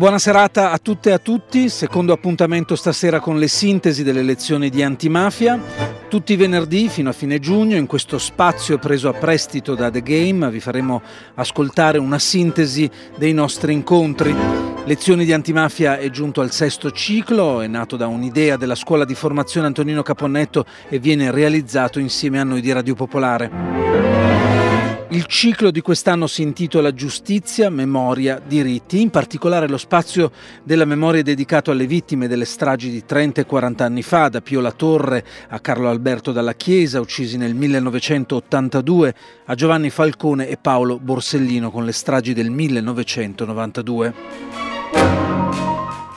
buona serata a tutte e a tutti. Secondo appuntamento stasera con le sintesi delle lezioni di antimafia. Tutti i venerdì fino a fine giugno, in questo spazio preso a prestito da The Game, vi faremo ascoltare una sintesi dei nostri incontri. Lezioni di antimafia è giunto al sesto ciclo, è nato da un'idea della scuola di formazione Antonino Caponnetto e viene realizzato insieme a noi di Radio Popolare. Il ciclo di quest'anno si intitola Giustizia, Memoria, Diritti, in particolare lo spazio della memoria è dedicato alle vittime delle stragi di 30 e 40 anni fa, da Pio La Torre a Carlo Alberto Dalla Chiesa, uccisi nel 1982, a Giovanni Falcone e Paolo Borsellino con le stragi del 1992.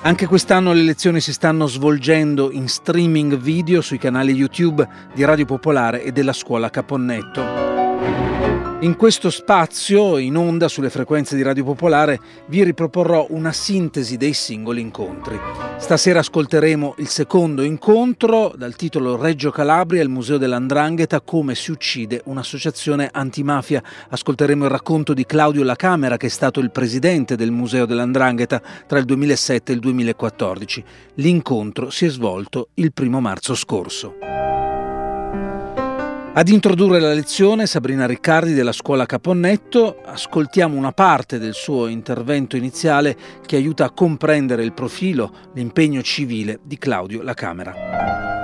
Anche quest'anno le lezioni si stanno svolgendo in streaming video sui canali YouTube di Radio Popolare e della scuola Caponnetto. In questo spazio, in onda sulle frequenze di Radio Popolare, vi riproporrò una sintesi dei singoli incontri. Stasera ascolteremo il secondo incontro dal titolo Reggio Calabria, il Museo dell'Andrangheta, come si uccide un'associazione antimafia. Ascolteremo il racconto di Claudio La Camera, che è stato il presidente del Museo dell'Andrangheta tra il 2007 e il 2014. L'incontro si è svolto il primo marzo scorso. Ad introdurre la lezione Sabrina Riccardi della scuola Caponnetto, ascoltiamo una parte del suo intervento iniziale che aiuta a comprendere il profilo, l'impegno civile di Claudio La Camera.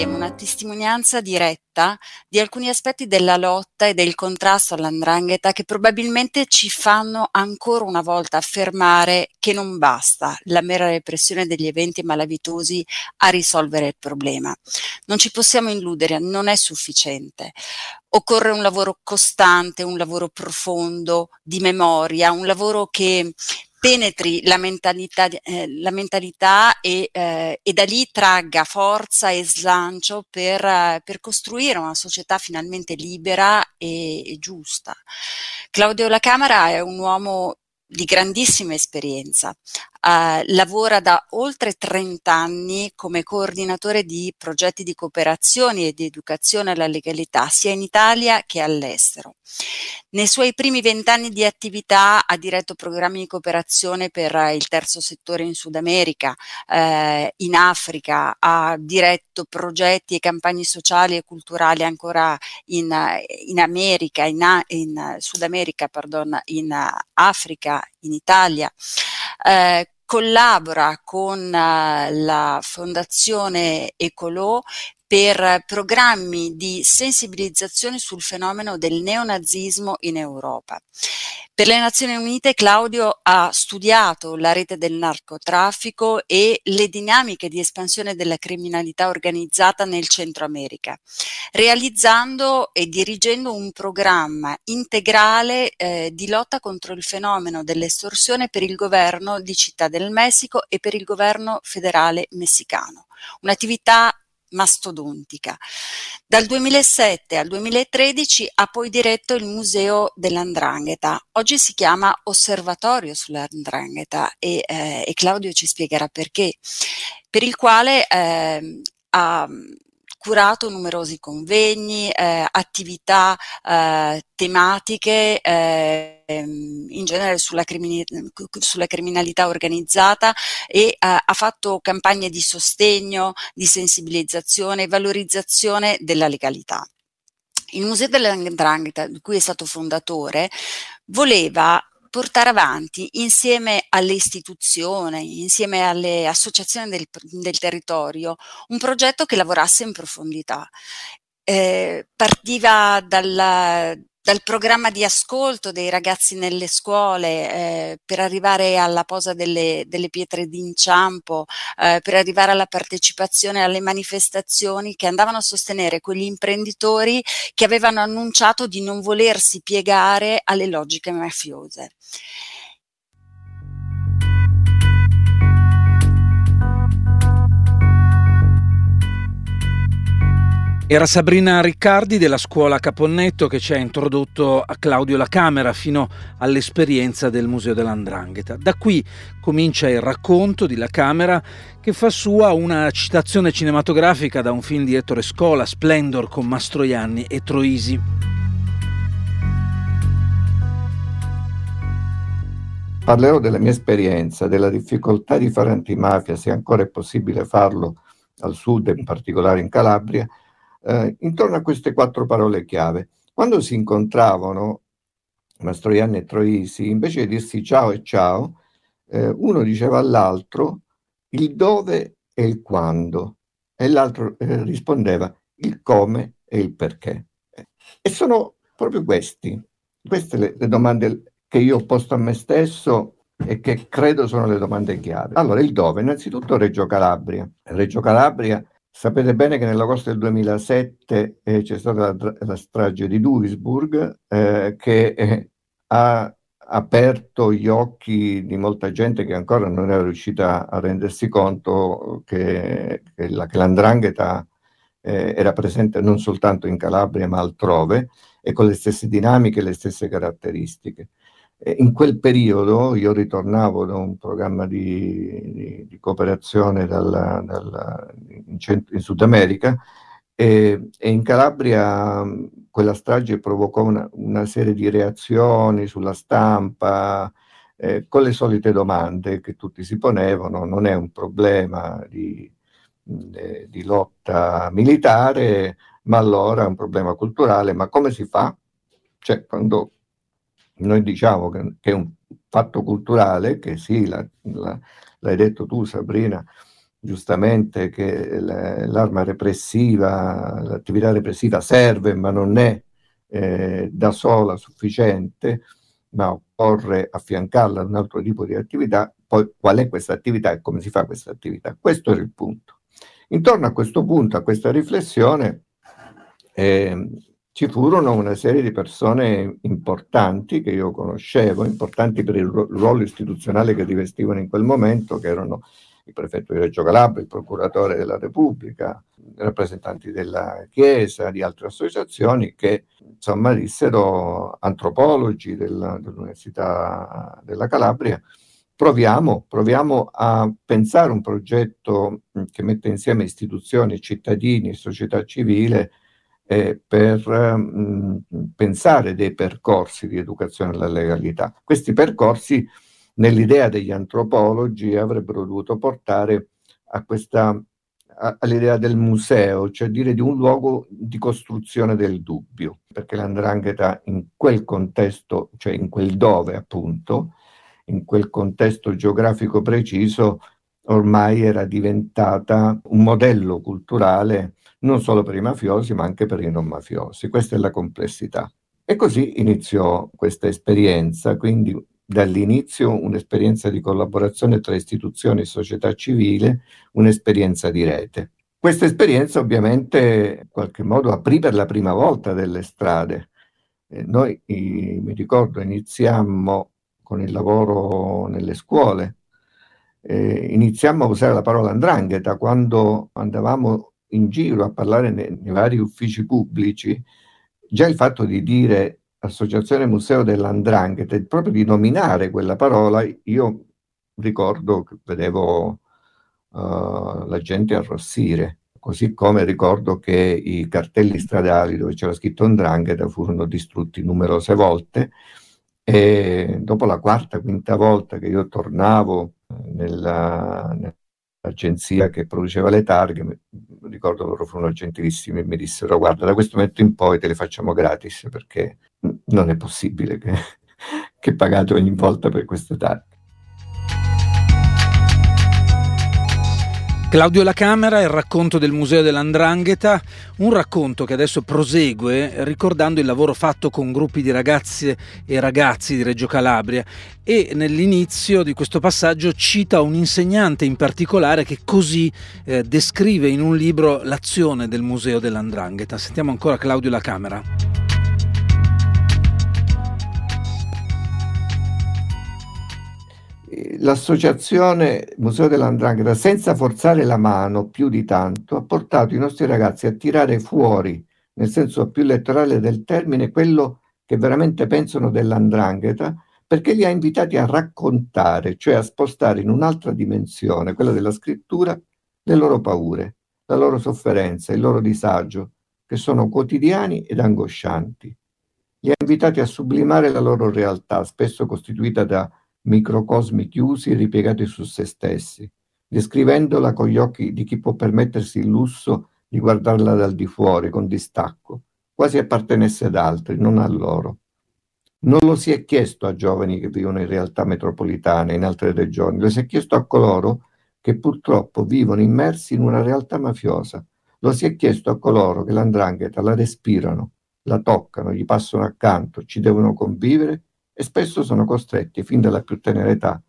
Insieme una testimonianza diretta di alcuni aspetti della lotta e del contrasto all'andrangheta che probabilmente ci fanno ancora una volta affermare che non basta la mera repressione degli eventi malavitosi a risolvere il problema. Non ci possiamo illudere, non è sufficiente. Occorre un lavoro costante, un lavoro profondo di memoria, un lavoro che penetri la mentalità, eh, la mentalità e, eh, e, da lì tragga forza e slancio per, eh, per costruire una società finalmente libera e, e giusta. Claudio La Camera è un uomo di grandissima esperienza. Uh, lavora da oltre 30 anni come coordinatore di progetti di cooperazione e di educazione alla legalità sia in Italia che all'estero. Nei suoi primi vent'anni di attività ha diretto programmi di cooperazione per il terzo settore in Sud America, eh, in Africa, ha diretto progetti e campagne sociali e culturali ancora in, in America, in, in Sud America, pardon, in Africa, in Italia. Eh, collabora con uh, la Fondazione Ecolò per programmi di sensibilizzazione sul fenomeno del neonazismo in Europa. Per le Nazioni Unite Claudio ha studiato la rete del narcotraffico e le dinamiche di espansione della criminalità organizzata nel Centro America, realizzando e dirigendo un programma integrale eh, di lotta contro il fenomeno dell'estorsione per il governo di Città del Messico e per il governo federale messicano. Un'attività mastodontica. Dal 2007 al 2013 ha poi diretto il Museo dell'Andrangheta. Oggi si chiama Osservatorio sull'Andrangheta e, eh, e Claudio ci spiegherà perché, per il quale eh, ha curato numerosi convegni, eh, attività eh, tematiche, eh, in genere sulla, crimini- sulla, criminalità organizzata e eh, ha fatto campagne di sostegno, di sensibilizzazione e valorizzazione della legalità. Il Museo dell'Andrangheta, di cui è stato fondatore, voleva portare avanti insieme alle istituzioni, insieme alle associazioni del, del territorio, un progetto che lavorasse in profondità. Eh, partiva dalla, dal programma di ascolto dei ragazzi nelle scuole eh, per arrivare alla posa delle, delle pietre d'inciampo, eh, per arrivare alla partecipazione alle manifestazioni che andavano a sostenere quegli imprenditori che avevano annunciato di non volersi piegare alle logiche mafiose. Era Sabrina Riccardi della scuola Caponnetto che ci ha introdotto a Claudio La Camera fino all'esperienza del Museo dell'Andrangheta. Da qui comincia il racconto di La Camera che fa sua una citazione cinematografica da un film di Ettore Scola, Splendor con Mastroianni e Troisi. Parlerò della mia esperienza, della difficoltà di fare antimafia, se ancora è possibile farlo al sud, in particolare in Calabria, eh, intorno a queste quattro parole chiave. Quando si incontravano Mastroianni e Troisi, invece di dirsi ciao e ciao, eh, uno diceva all'altro il dove e il quando e l'altro eh, rispondeva il come e il perché. E sono proprio questi, queste le, le domande che io ho posto a me stesso e che credo sono le domande chiave. Allora, il dove, innanzitutto Reggio Calabria. Reggio Calabria Sapete bene che nell'agosto del 2007 eh, c'è stata la, la, strage di Duisburg eh, che eh, ha aperto gli occhi di molta gente che ancora non era riuscita a rendersi conto che, che, la, che l'andrangheta eh, era presente non soltanto in Calabria ma altrove e con le stesse dinamiche e le stesse caratteristiche. In quel periodo io ritornavo da un programma di, di, di cooperazione dalla, dalla, in, Cent- in, Sud America e, e, in Calabria quella strage provocò una, una serie di reazioni sulla stampa eh, con le solite domande che tutti si ponevano, non è un problema di, eh, di lotta militare, ma allora è un problema culturale, ma come si fa? Cioè, quando noi diciamo che, che, è un fatto culturale, che sì, la, la, l'hai detto tu Sabrina, giustamente che l'arma repressiva, l'attività repressiva serve ma non è eh, da sola sufficiente, ma occorre affiancarla ad un altro tipo di attività, poi qual è questa attività e come si fa questa attività. Questo era il punto. Intorno a questo punto, a questa riflessione, eh, ci furono una serie di persone importanti che io conoscevo, importanti per il ruolo istituzionale che rivestivano in quel momento, che erano il prefetto di Reggio Calabria, il procuratore della Repubblica, rappresentanti della Chiesa, di altre associazioni che insomma dissero antropologi della, dell'Università della Calabria, proviamo, proviamo a pensare un progetto che mette insieme istituzioni, cittadini, società civile eh, per mh, mm, pensare dei percorsi di educazione alla legalità. Questi percorsi, nell'idea degli antropologi, avrebbero dovuto portare a questa, all'idea del museo, cioè dire di un luogo di costruzione del dubbio, perché l'andrangheta in quel contesto, cioè in quel dove appunto, in quel contesto geografico preciso, ormai era diventata un modello culturale non solo per i mafiosi ma anche per i non mafiosi. Questa è la complessità. E così iniziò questa esperienza, quindi dall'inizio un'esperienza di collaborazione tra istituzioni e società civile, un'esperienza di rete. Questa esperienza ovviamente in qualche modo aprì per la prima volta delle strade. Noi, mi ricordo, iniziammo con il lavoro nelle scuole, eh, iniziammo a usare la parola andrangheta quando andavamo in giro a parlare nei, nei vari uffici pubblici, già il fatto di dire Associazione Museo dell'Andrangheta, proprio di nominare quella parola, io ricordo che vedevo uh, la gente arrossire, così come ricordo che i cartelli stradali dove c'era scritto Andrangheta furono distrutti numerose volte e dopo la quarta, quinta volta che io tornavo nella, l'agenzia che produceva le targhe, mi ricordo loro furono gentilissimi e mi dissero guarda da questo momento in poi te le facciamo gratis perché non è possibile che, che pagate ogni volta per queste targhe. Claudio La Camera, il racconto del Museo dell'Andrangheta, un racconto che adesso prosegue ricordando il lavoro fatto con gruppi di ragazze e ragazzi di Reggio Calabria e nell'inizio di questo passaggio cita un insegnante in particolare che così eh, descrive in un libro l'azione del Museo dell'Andrangheta. Sentiamo ancora Claudio La Camera. L'associazione Museo dell'Andrangheta, senza forzare la mano più di tanto, ha portato i nostri ragazzi a tirare fuori, nel senso più letterale del termine, quello che veramente pensano dell'Andrangheta, perché li ha invitati a raccontare, cioè a spostare in un'altra dimensione, quella della scrittura, le loro paure, la loro sofferenza, il loro disagio, che sono quotidiani ed angoscianti. Li ha invitati a sublimare la loro realtà, spesso costituita da microcosmi chiusi e ripiegati su se stessi, descrivendola con gli occhi di chi può permettersi il lusso di guardarla dal di fuori, con distacco, quasi appartenesse ad altri, non a loro. Non lo si è chiesto a giovani che vivono in realtà metropolitane, in altre regioni, lo si è chiesto a coloro che purtroppo vivono immersi in una realtà mafiosa. Lo si è chiesto a coloro che l'andrangheta la respirano, la toccano, gli passano accanto, ci devono convivere e spesso sono costretti fin dalla più tenera età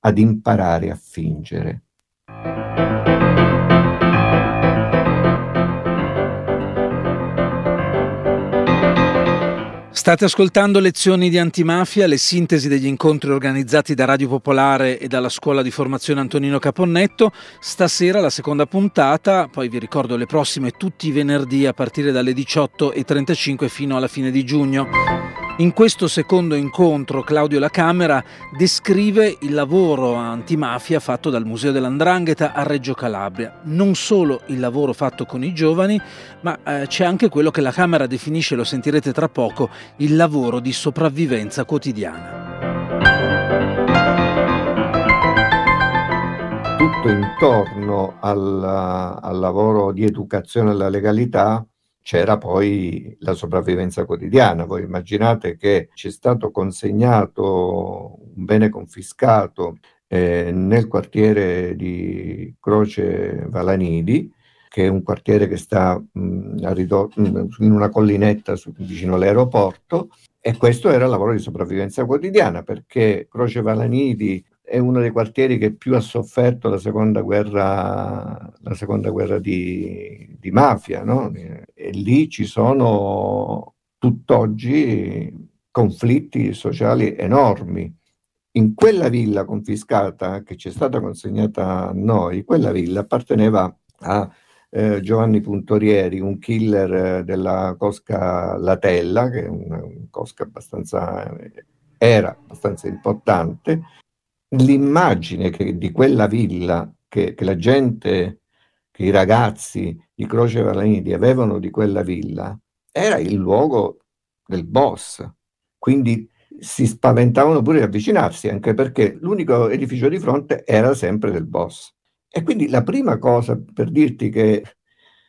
ad imparare a fingere. State ascoltando lezioni di antimafia, le sintesi degli incontri organizzati da Radio Popolare e dalla scuola di formazione Antonino Caponnetto. Stasera la seconda puntata, poi vi ricordo le prossime tutti i venerdì a partire dalle 18.35 fino alla fine di giugno. In questo secondo incontro Claudio La Camera descrive il lavoro antimafia fatto dal Museo dell'Andrangheta a Reggio Calabria. Non solo il lavoro fatto con i giovani, ma eh, c'è anche quello che la Camera definisce, lo sentirete tra poco, il lavoro di sopravvivenza quotidiana. Tutto intorno al, al lavoro di educazione alla legalità c'era poi la sopravvivenza quotidiana. Voi immaginate che ci è stato consegnato un bene confiscato eh, nel quartiere di Croce Valanidi, che è un quartiere che sta mh, ridotto, in una collinetta su, vicino all'aeroporto, e questo era il lavoro di sopravvivenza quotidiana, perché Croce Valanidi è uno dei quartieri che più ha sofferto la seconda guerra, la seconda guerra di, di mafia, no? e lì ci sono tutt'oggi conflitti sociali enormi. In quella villa confiscata che ci è stata consegnata a noi, quella villa apparteneva a eh, Giovanni Puntorieri, un killer della Cosca Latella, che è una, una cosca abbastanza, era abbastanza importante, l'immagine che, di quella villa che, che, la gente, che i ragazzi di Croce Valanidi avevano di quella villa, era il luogo del boss. Quindi si spaventavano pure di avvicinarsi, anche perché l'unico edificio di fronte era sempre del boss. E quindi la prima cosa per dirti che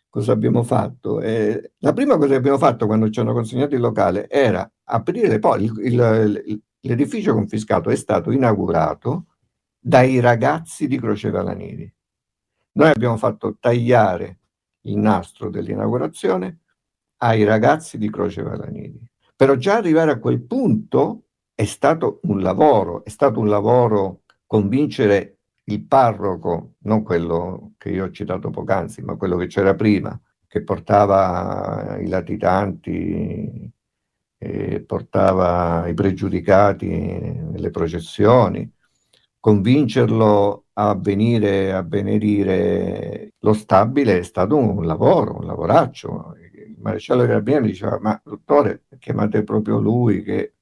cosa abbiamo fatto, eh, la prima cosa che abbiamo fatto quando ci hanno consegnato il locale era aprire poi il, il, L'edificio confiscato è stato inaugurato dai ragazzi di Croce Valanidi. Noi abbiamo fatto tagliare il nastro dell'inaugurazione ai ragazzi di Croce Valanidi. Però già arrivare a quel punto è stato un lavoro, è stato un lavoro convincere il parroco, non quello che io ho citato poc'anzi, ma quello che c'era prima, che portava i latitanti portava i pregiudicati nelle processioni, convincerlo a venire a benedire lo stabile è stato un lavoro, un lavoraccio. Il maresciallo Carabinieri diceva, ma dottore, chiamate proprio lui, che...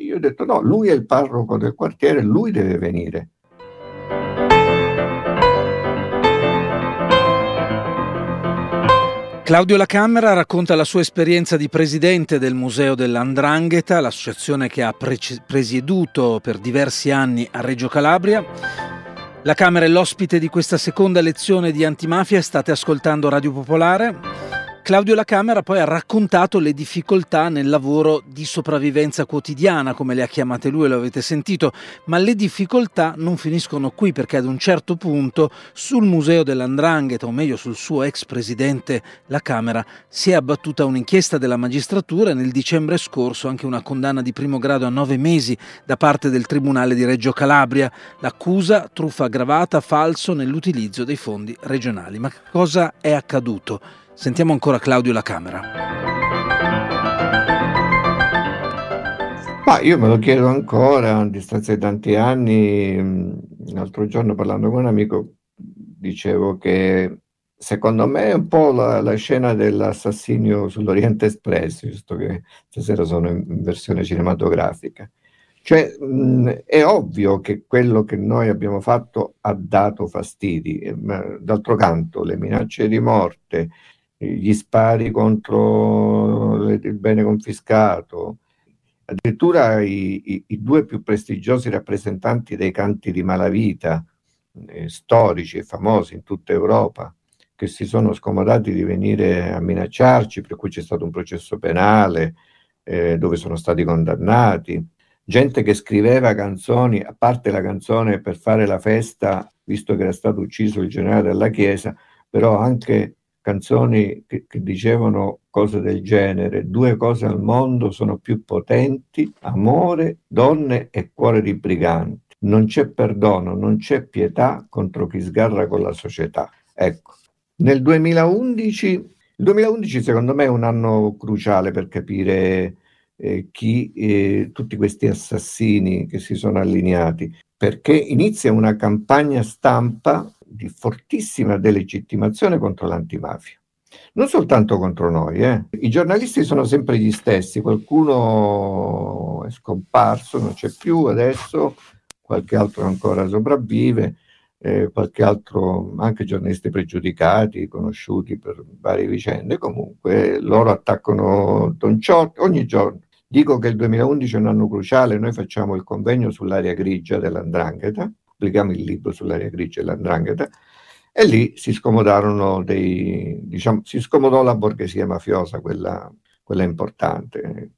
Io ho detto no, lui è il parroco del quartiere, lui deve venire. Claudio La Camera racconta la sua esperienza di presidente del Museo dell'Andrangheta, l'associazione che ha pre- presieduto per diversi anni a Reggio Calabria. La Camera è l'ospite di questa seconda lezione di antimafia, state ascoltando Radio Popolare. Claudio La Camera poi ha raccontato le difficoltà nel lavoro di sopravvivenza quotidiana, come le ha chiamate lui, lo avete sentito, ma le difficoltà non finiscono qui perché ad un certo punto sul Museo dell'Andrangheta, o meglio sul suo ex presidente La Camera, si è abbattuta un'inchiesta della magistratura e nel dicembre scorso anche una condanna di primo grado a nove mesi da parte del Tribunale di Reggio Calabria. L'accusa truffa aggravata, falso nell'utilizzo dei fondi regionali. Ma cosa è accaduto? Sentiamo ancora Claudio La Camera. Ma io me lo chiedo ancora, a distanza di tanti anni, l'altro giorno parlando con un amico dicevo che secondo me è un po' la, la scena dell'assassinio sull'Oriente Express, visto che stasera sono in, in versione cinematografica. Cioè, mh, è ovvio che quello che noi abbiamo fatto ha dato fastidi, eh, d'altro canto le minacce di morte, gli spari contro il bene confiscato, addirittura i, i, i due più prestigiosi rappresentanti dei canti di malavita, eh, storici e famosi in tutta Europa, che si sono scomodati di venire a minacciarci, per cui c'è stato un processo penale eh, dove sono stati condannati. Gente che scriveva canzoni, a parte la canzone per fare la festa, visto che era stato ucciso il generale della Chiesa, però anche canzoni che, che, dicevano cose del genere, due cose al mondo sono più potenti, amore, donne e cuore di briganti. Non c'è perdono, non c'è pietà contro chi sgarra con la società. Ecco, nel 2011, il 2011 secondo me è un anno cruciale per capire eh, chi, eh, tutti questi assassini che si sono allineati, perché inizia una campagna stampa di fortissima delegittimazione contro l'antimafia. Non soltanto contro noi, eh. i giornalisti sono sempre gli stessi, qualcuno è scomparso, non c'è più adesso, qualche altro ancora sopravvive, eh, qualche altro, anche giornalisti pregiudicati, conosciuti per varie vicende, comunque loro attaccano Don Ciotti ogni giorno. Dico che il 2011 è un anno cruciale, noi facciamo il convegno sull'area grigia dell'Andrangheta, pubblichiamo il libro sull'area grigia dell'Andrangheta, e lì si scomodarono dei, diciamo, si scomodò la borghesia mafiosa, quella, quella importante,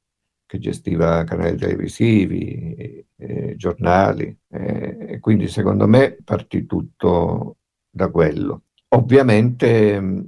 che gestiva canali televisivi, eh, giornali, eh, e quindi secondo me partì tutto da quello. Ovviamente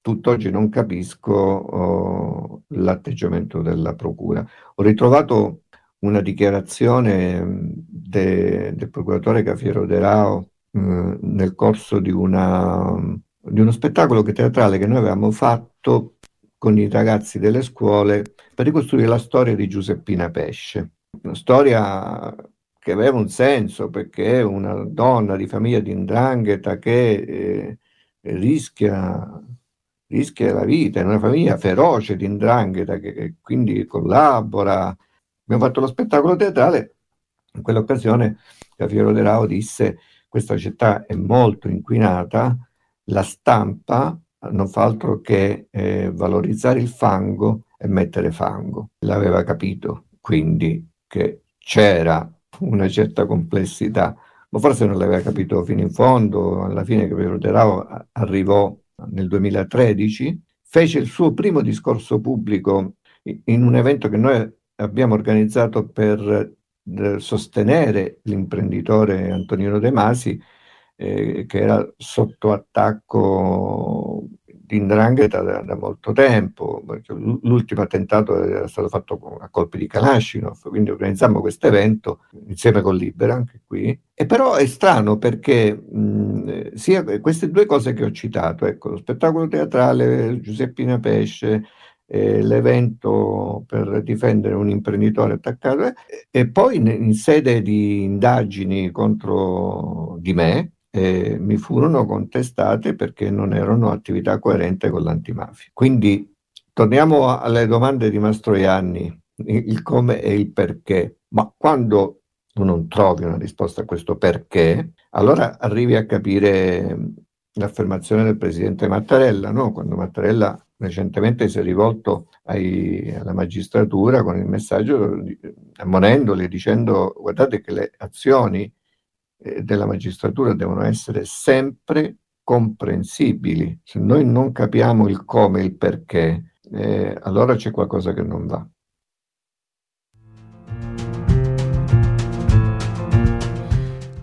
tutt'oggi non capisco oh, l'atteggiamento della Procura. Ho ritrovato una dichiarazione de, del procuratore Cafiero De Rao eh, nel corso di, una, di uno spettacolo teatrale che noi avevamo fatto con i ragazzi delle scuole per ricostruire la storia di Giuseppina Pesce. Una storia che aveva un senso perché è una donna di famiglia di Indrangheta che eh, rischia rischia la vita in una famiglia feroce di indrangheta che, che quindi collabora. Abbiamo fatto lo spettacolo teatrale, in quell'occasione Cafiero De Rao disse questa città è molto inquinata, la stampa non fa altro che eh, valorizzare il fango e mettere fango. L'aveva capito quindi che c'era una certa complessità, ma forse non l'aveva capito fino in fondo, alla fine Cafiero De Rao arrivò nel 2013, fece il suo primo discorso pubblico in un evento che noi abbiamo organizzato per eh, sostenere l'imprenditore Antonino De Masi, eh, che era sotto attacco di Indrangheta da, da, molto tempo, l'ultimo attentato era stato fatto a colpi di Kalashnikov, quindi organizzammo questo evento insieme con Libera, anche qui. E però è strano perché mh, sia queste due cose che ho citato, ecco, lo spettacolo teatrale Giuseppina Pesce, eh, l'evento per difendere un imprenditore attaccato, e poi in, sede di indagini contro di me, eh, mi furono contestate perché non erano attività coerente con l'antimafia. Quindi torniamo alle domande di Mastroianni, il come e il perché. Ma quando tu non trovi una risposta a questo perché, allora arrivi a capire l'affermazione del presidente Mattarella, no? quando Mattarella recentemente si è rivolto ai, alla magistratura con il messaggio ammonendoli, dicendo guardate che le azioni eh, della magistratura devono essere sempre comprensibili. Se noi non capiamo il come, il perché, eh, allora c'è qualcosa che non va.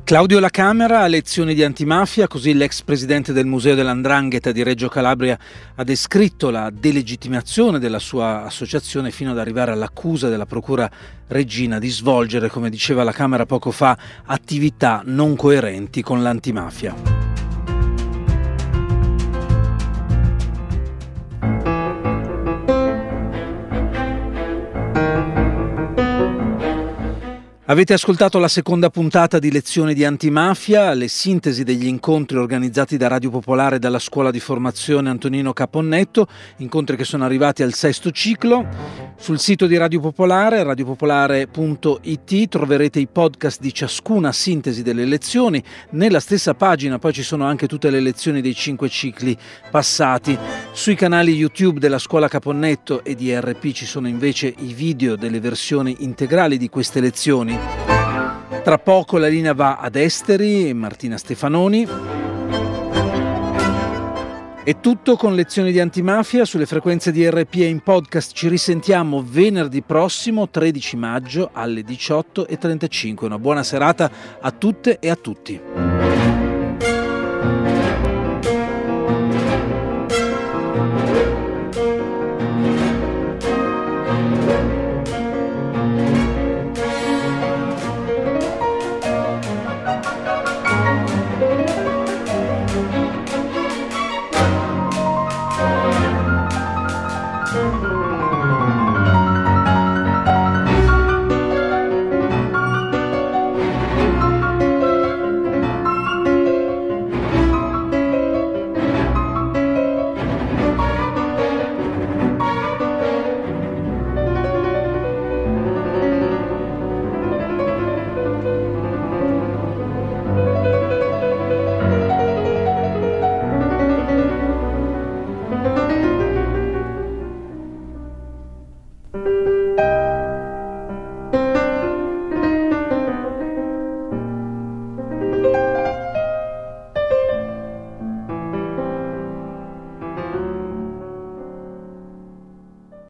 Claudio La Camera lezioni di antimafia, così l'ex presidente del Museo dell'Andrangheta di Reggio Calabria ha descritto la delegittimazione della sua associazione fino ad arrivare all'accusa della Procura Regina di svolgere, come diceva la Camera poco fa, attività non coerenti con l'antimafia. Avete ascoltato la seconda puntata di Lezioni di Antimafia, le sintesi degli incontri organizzati da Radio Popolare e dalla scuola di formazione Antonino Caponnetto, incontri che sono arrivati al sesto ciclo. Sul sito di Radio Popolare, radiopopolare.it, troverete i podcast di ciascuna sintesi delle lezioni. Nella stessa pagina poi ci sono anche tutte le lezioni dei cinque cicli passati. Sui canali YouTube della scuola Caponnetto e di RP ci sono invece i video delle versioni integrali di queste lezioni. Tra poco la linea va ad Esteri Martina Stefanoni. È tutto con lezioni di antimafia sulle frequenze di RP e in podcast. Ci risentiamo venerdì prossimo 13 maggio alle 18.35. Una buona serata a tutte e a tutti.